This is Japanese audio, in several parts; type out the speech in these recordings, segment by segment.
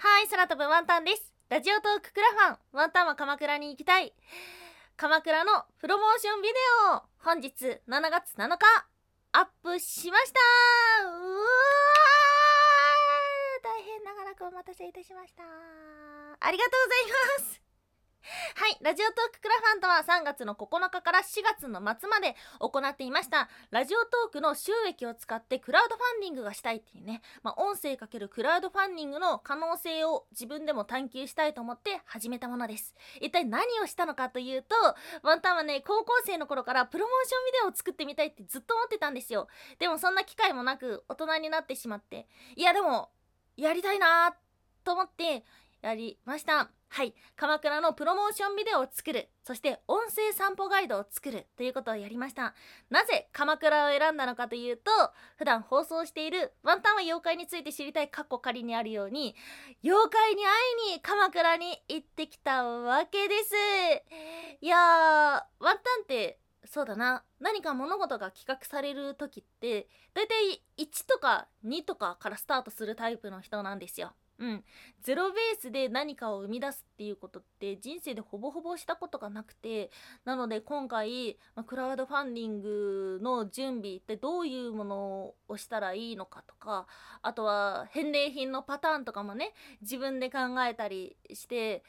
はい、空飛ぶワンタンです。ラジオトーククラファン、ワンタンは鎌倉に行きたい。鎌倉のプロモーションビデオ本日7月7日アップしましたうわー大変長らくお待たせいたしました。ありがとうございます。はい、ラジオトーククラファンとは3月の9日から4月の末まで行っていました。ラジオトークの収益を使ってクラウドファンディングがしたいっていうね、まあ、音声かけるクラウドファンディングの可能性を自分でも探求したいと思って始めたものです。一体何をしたのかというとワンタンはね高校生の頃からプロモーションビデオを作ってみたいってずっと思ってたんですよ。でもそんな機会もなく大人になってしまって。いやでもやりたいなと思ってやりました。はい。鎌倉のプロモーションビデオを作る。そして音声散歩ガイドを作るということをやりました。なぜ鎌倉を選んだのかというと普段放送しているワンタンは妖怪について知りたいカッコ仮にあるように妖怪に会いに鎌倉に行ってきたわけです。いやーワンタンってそうだな。何か物事が企画される時ってだいたい1とか2とかからスタートするタイプの人なんですよ。うん、ゼロベースで何かを生み出すっていうことって人生でほぼほぼしたことがなくてなので今回、ま、クラウドファンディングの準備ってどういうものをしたらいいのかとかあとは返礼品のパターンとかもね自分で考えたりして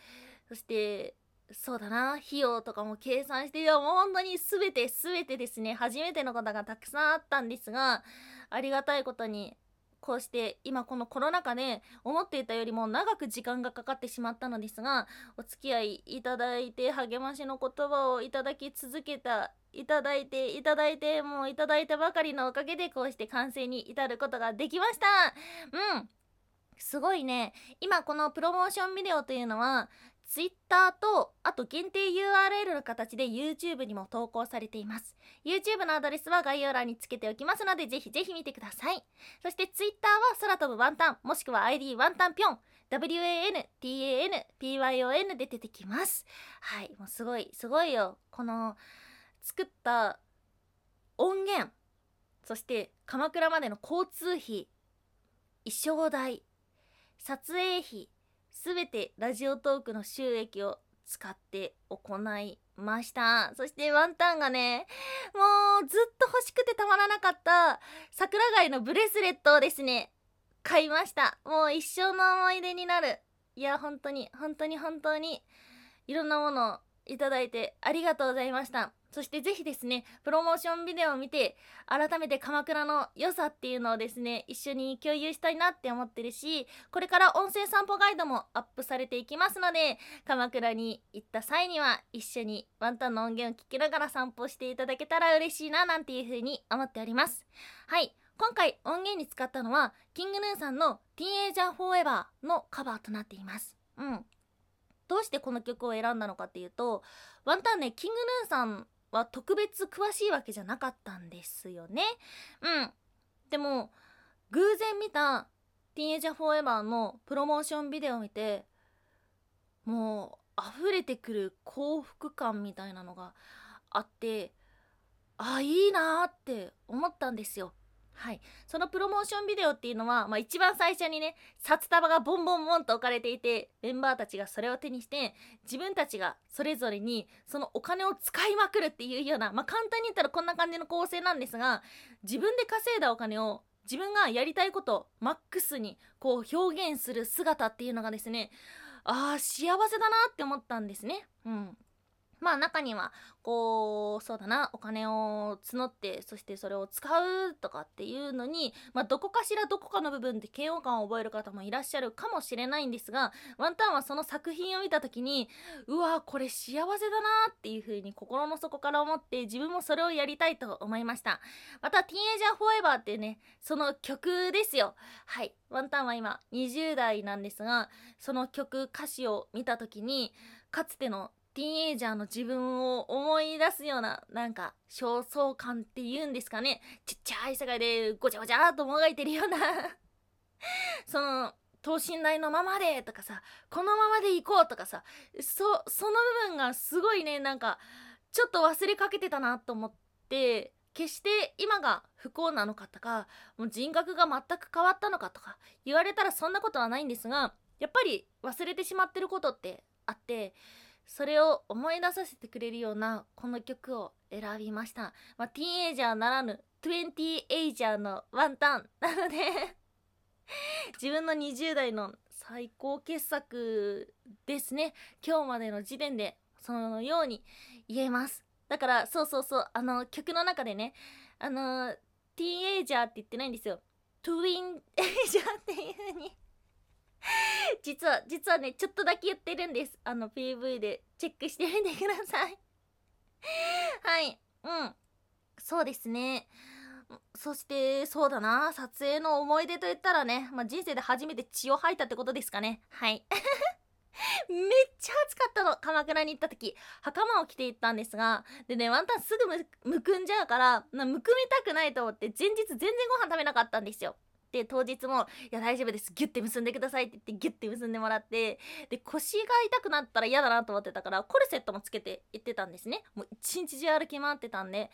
そしてそうだな費用とかも計算していやもう本当に全て全てですね初めてのことがたくさんあったんですがありがたいことにこうして今このコロナ禍で思っていたよりも長く時間がかかってしまったのですがお付き合いいただいて励ましの言葉をいただき続けたいただいていただいてもういただいたばかりのおかげでこうして完成に至ることができました。うん。すごいね。今このプロモーションビデオというのは Twitter とあと限定 URL の形で YouTube にも投稿されています。YouTube のアドレスは概要欄につけておきますのでぜひぜひ見てください。そして飛ぶワンタンもしくは ID ワンタンぴょん WANTANPYON で出てきます。はいもうすごいすごいよ。この作った音源そして鎌倉までの交通費衣装代撮影費すべてラジオトークの収益を使って行いました。そしてワンタンがねもうずっと欲しくてたまらなかった桜貝のブレスレットをですね買いました。もう一生の思い出になる。いや本当に本当に本当にいろんなものをいただいてありがとうございました。そしてぜひですねプロモーションビデオを見て改めて鎌倉の良さっていうのをですね一緒に共有したいなって思ってるしこれから音声散歩ガイドもアップされていきますので鎌倉に行った際には一緒にワンタンの音源を聞きながら散歩していただけたら嬉しいななんていう風に思っております。はい。今回音源に使ったのはキングヌーさんの「ティーンエイジャーフォーエバー」のカバーとなっています。うん。どうしてこの曲を選んだのかっていうとワンタンねキングヌーさんは特別詳しいわけじゃなかったんですよね。うん。でも偶然見た「ティーンエイジャーフォーエバー」のプロモーションビデオを見てもう溢れてくる幸福感みたいなのがあってあいいなって思ったんですよ。はい、そのプロモーションビデオっていうのは、まあ、一番最初にね札束がボンボンボンと置かれていてメンバーたちがそれを手にして自分たちがそれぞれにそのお金を使いまくるっていうような、まあ、簡単に言ったらこんな感じの構成なんですが自分で稼いだお金を自分がやりたいことをマックスにこう表現する姿っていうのがですねあー幸せだなって思ったんですね。うんまあ中にはこうそうだなお金を募ってそしてそれを使うとかっていうのに、まあ、どこかしらどこかの部分で嫌悪感を覚える方もいらっしゃるかもしれないんですがワンタンはその作品を見た時にうわこれ幸せだなっていう風に心の底から思って自分もそれをやりたいと思いました。また「ティーンエイジャーフォーエバー」っていうねその曲ですよ。はいワンタンは今20代なんですがその曲歌詞を見た時にかつてのティーンエイジャーの自分を思い出すようななんか焦燥感っていうんですかね。ちっちゃい世界でごちゃごちゃっともがいてるような。その等身大のままでとかさこのままで行こうとかさそその部分がすごいねなんかちょっと忘れかけてたなと思って決して今が不幸なのかとかもう人格が全く変わったのかとか言われたらそんなことはないんですがやっぱり忘れてしまってることってあってそれを思い出させてくれるようなこの曲を選びました、まあ、ティーンエイジャーならぬ20エイジャーのワンタン なので自分の20代の最高傑作ですね。今日までの時点でそのように言えます。だからそうそうそうあの曲の中でねあのティーンエイジャーって言ってないんですよ。トゥインエイジャーっていう風に 実は実はねちょっとだけ言ってるんです。あの PV でチェックしてみてください。はい。うん。そうですね。そしてそうだな。撮影の思い出といったらね、まあ、人生で初めて血を吐いたってことですかね。はい。めっちゃ暑かったの。鎌倉に行った時。袴を着て行ったんですが。でねワンタンすぐむくんじゃうからむくみたくないと思って前日全然ご飯食べなかったんですよ。で当日も「いや大丈夫です。ギュッて結んでください」って言ってギュッて結んでもらってで腰が痛くなったら嫌だなと思ってたからコルセットもつけて行ってたんですね。もう一日中歩き回ってたんで。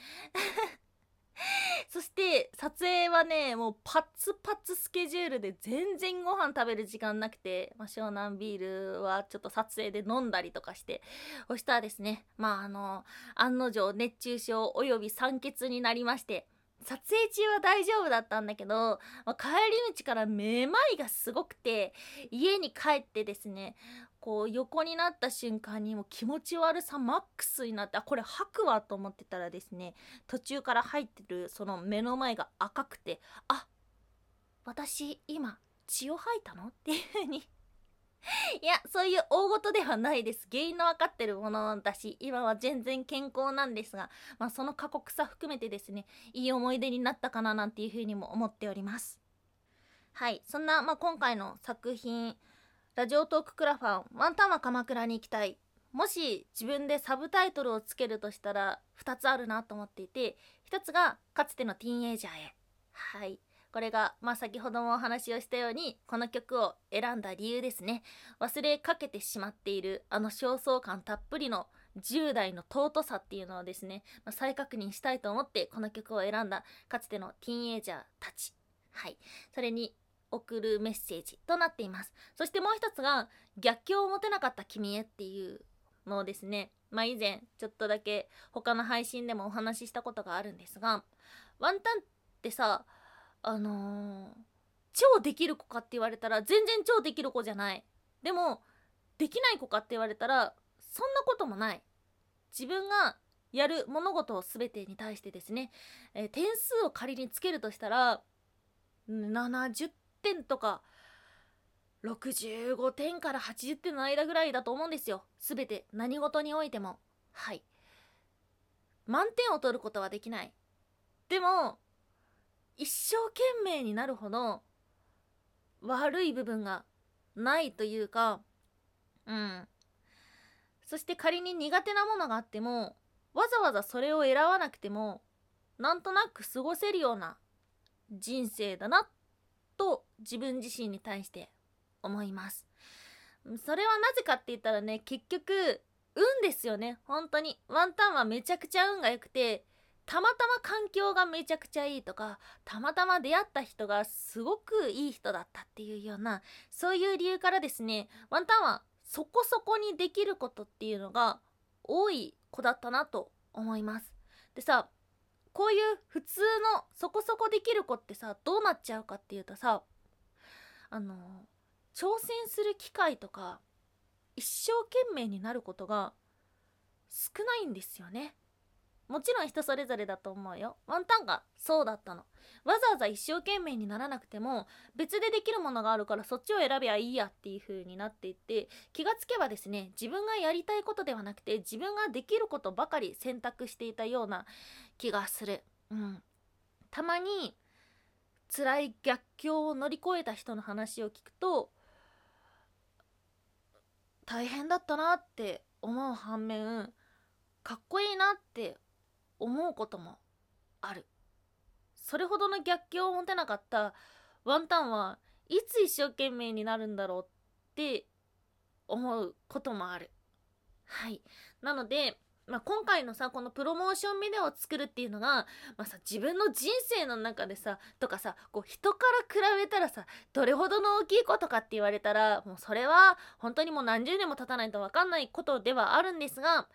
そして撮影はねもうパツパツスケジュールで全然ご飯食べる時間なくて、まあ、湘南ビールはちょっと撮影で飲んだりとかしてそしたらですねまああの案の定熱中症および酸欠になりまして撮影中は大丈夫だったんだけど、まあ、帰り道からめまいがすごくて家に帰ってですねこう横になった瞬間にも気持ち悪さマックスになってあこれ吐くわと思ってたらですね途中から入ってるその目の前が赤くてあ私今血を吐いたの？っていう風に いやそういう大事ではないです。原因の分かってるものだし今は全然健康なんですが、まあ、その過酷さ含めてですねいい思い出になったかななんていう風にも思っております。はいそんな、まあ、今回の作品ラジオトーククラファンワンタンは鎌倉に行きたい。もし自分でサブタイトルをつけるとしたら2つあるなと思っていて1つがかつてのティーンエイジャーへ。はい。これがまあ先ほどもお話をしたようにこの曲を選んだ理由ですね。忘れかけてしまっているあの焦燥感たっぷりの10代の尊さっていうのをですね、まあ、再確認したいと思ってこの曲を選んだかつてのティーンエイジャーたち。はい。それに送るメッセージとなっています。そしてもう一つが逆境を持てなかった君へっていうのをですね。まあ以前ちょっとだけ他の配信でもお話ししたことがあるんですがワンタンってさあのー、超できる子かって言われたら全然超できる子じゃない。でもできない子かって言われたらそんなこともない。自分がやる物事を全てに対してですね、えー、点数を仮につけるとしたら70点とか65点から80点の間ぐらいだと思うんですよ。全て何事においても。はい。満点を取ることはできない。でも一生懸命になるほど悪い部分がないというかうん。そして仮に苦手なものがあってもわざわざそれを選ばなくてもなんとなく過ごせるような人生だなと自分自身に対して思います。それはなぜかって言ったらね結局運ですよね。本当に。ワンタンはめちゃくちゃ運が良くてたまたま環境がめちゃくちゃいいとかたまたま出会った人がすごくいい人だったっていうようなそういう理由からですねワンタンはそこそこにできることっていうのが多い子だったなと思いますでさこういう普通のそこそこできる子ってさどうなっちゃうかっていうとさあの挑戦する機会とか一生懸命になることが少ないんですよね。もちろん人それぞれだと思うよ。ワンタンがそうだったの。わざわざ一生懸命にならなくても別でできるものがあるからそっちを選べばいいやっていう風になっていって気がつけばですね自分がやりたいことではなくて自分ができることばかり選択していたような気がする。うん。たまに辛い逆境を乗り越えた人の話を聞くと大変だったなって思う反面かっこいいなって思うこともある。それほどの逆境を持てなかったワンタンはいつ一生懸命になるんだろうって思うこともある。はい。なのでまあ、今回のさこのプロモーションビデオを作るっていうのが、まあ、さ自分の人生の中でさとかさこう人から比べたらさどれほどの大きいことかって言われたらもうそれは本当にもう何十年も経たないと分かんないことではあるんですが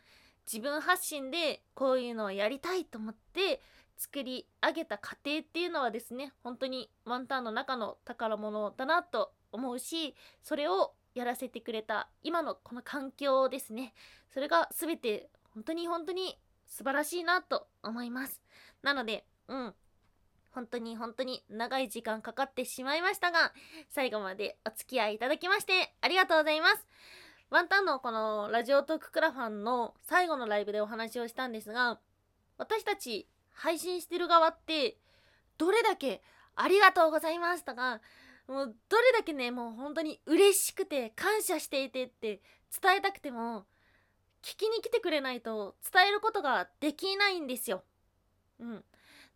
自分発信でこういうのをやりたいと思って作り上げた過程っていうのはですね本当にワンタンの中の宝物だなと思うしそれをやらせてくれた今のこの環境ですね。それが全て本当に本当に素晴らしいなと思います。なのでうん。本当に本当に長い時間かかってしまいましたが最後までお付き合いいただきましてありがとうございます。ワンタンのこのラジオトーククラファンの最後のライブでお話をしたんですが私たち配信してる側ってどれだけありがとうございますとか？もうどれだけねもう本当に嬉しくて感謝していてって伝えたくても聞きに来てくれないと伝えることができないんですよ。うん。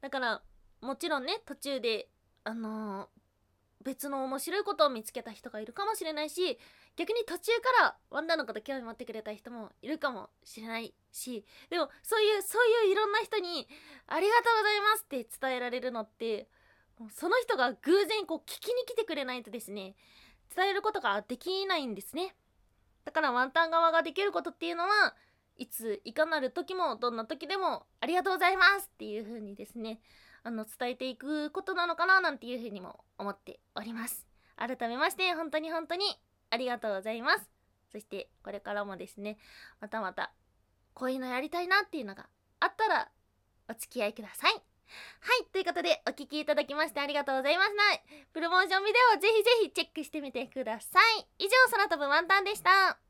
だからもちろんね途中であのー、別の面白いことを見つけた人がいるかもしれないし逆に途中からワンダーのこと興味持ってくれた人もいるかもしれないしでもそういうそういういろんな人に「ありがとうございます」って伝えられるのってその人が偶然こう聞きに来てくれないとですね伝えることができないんですね。だからワンタン側ができることっていうのはいついかなる時もどんな時でもありがとうございますっていう風にですねあの伝えていくことなのかななんていう風にも思っております。改めまして本当に本当にありがとうございますそしてこれからもですねまたまたこういうのやりたいなっていうのがあったらお付き合いくださいはい、ということでお聴きいただきましてありがとうございました。プロモーションビデオぜひぜひチェックしてみてください。以上、空飛ぶワンタンでした。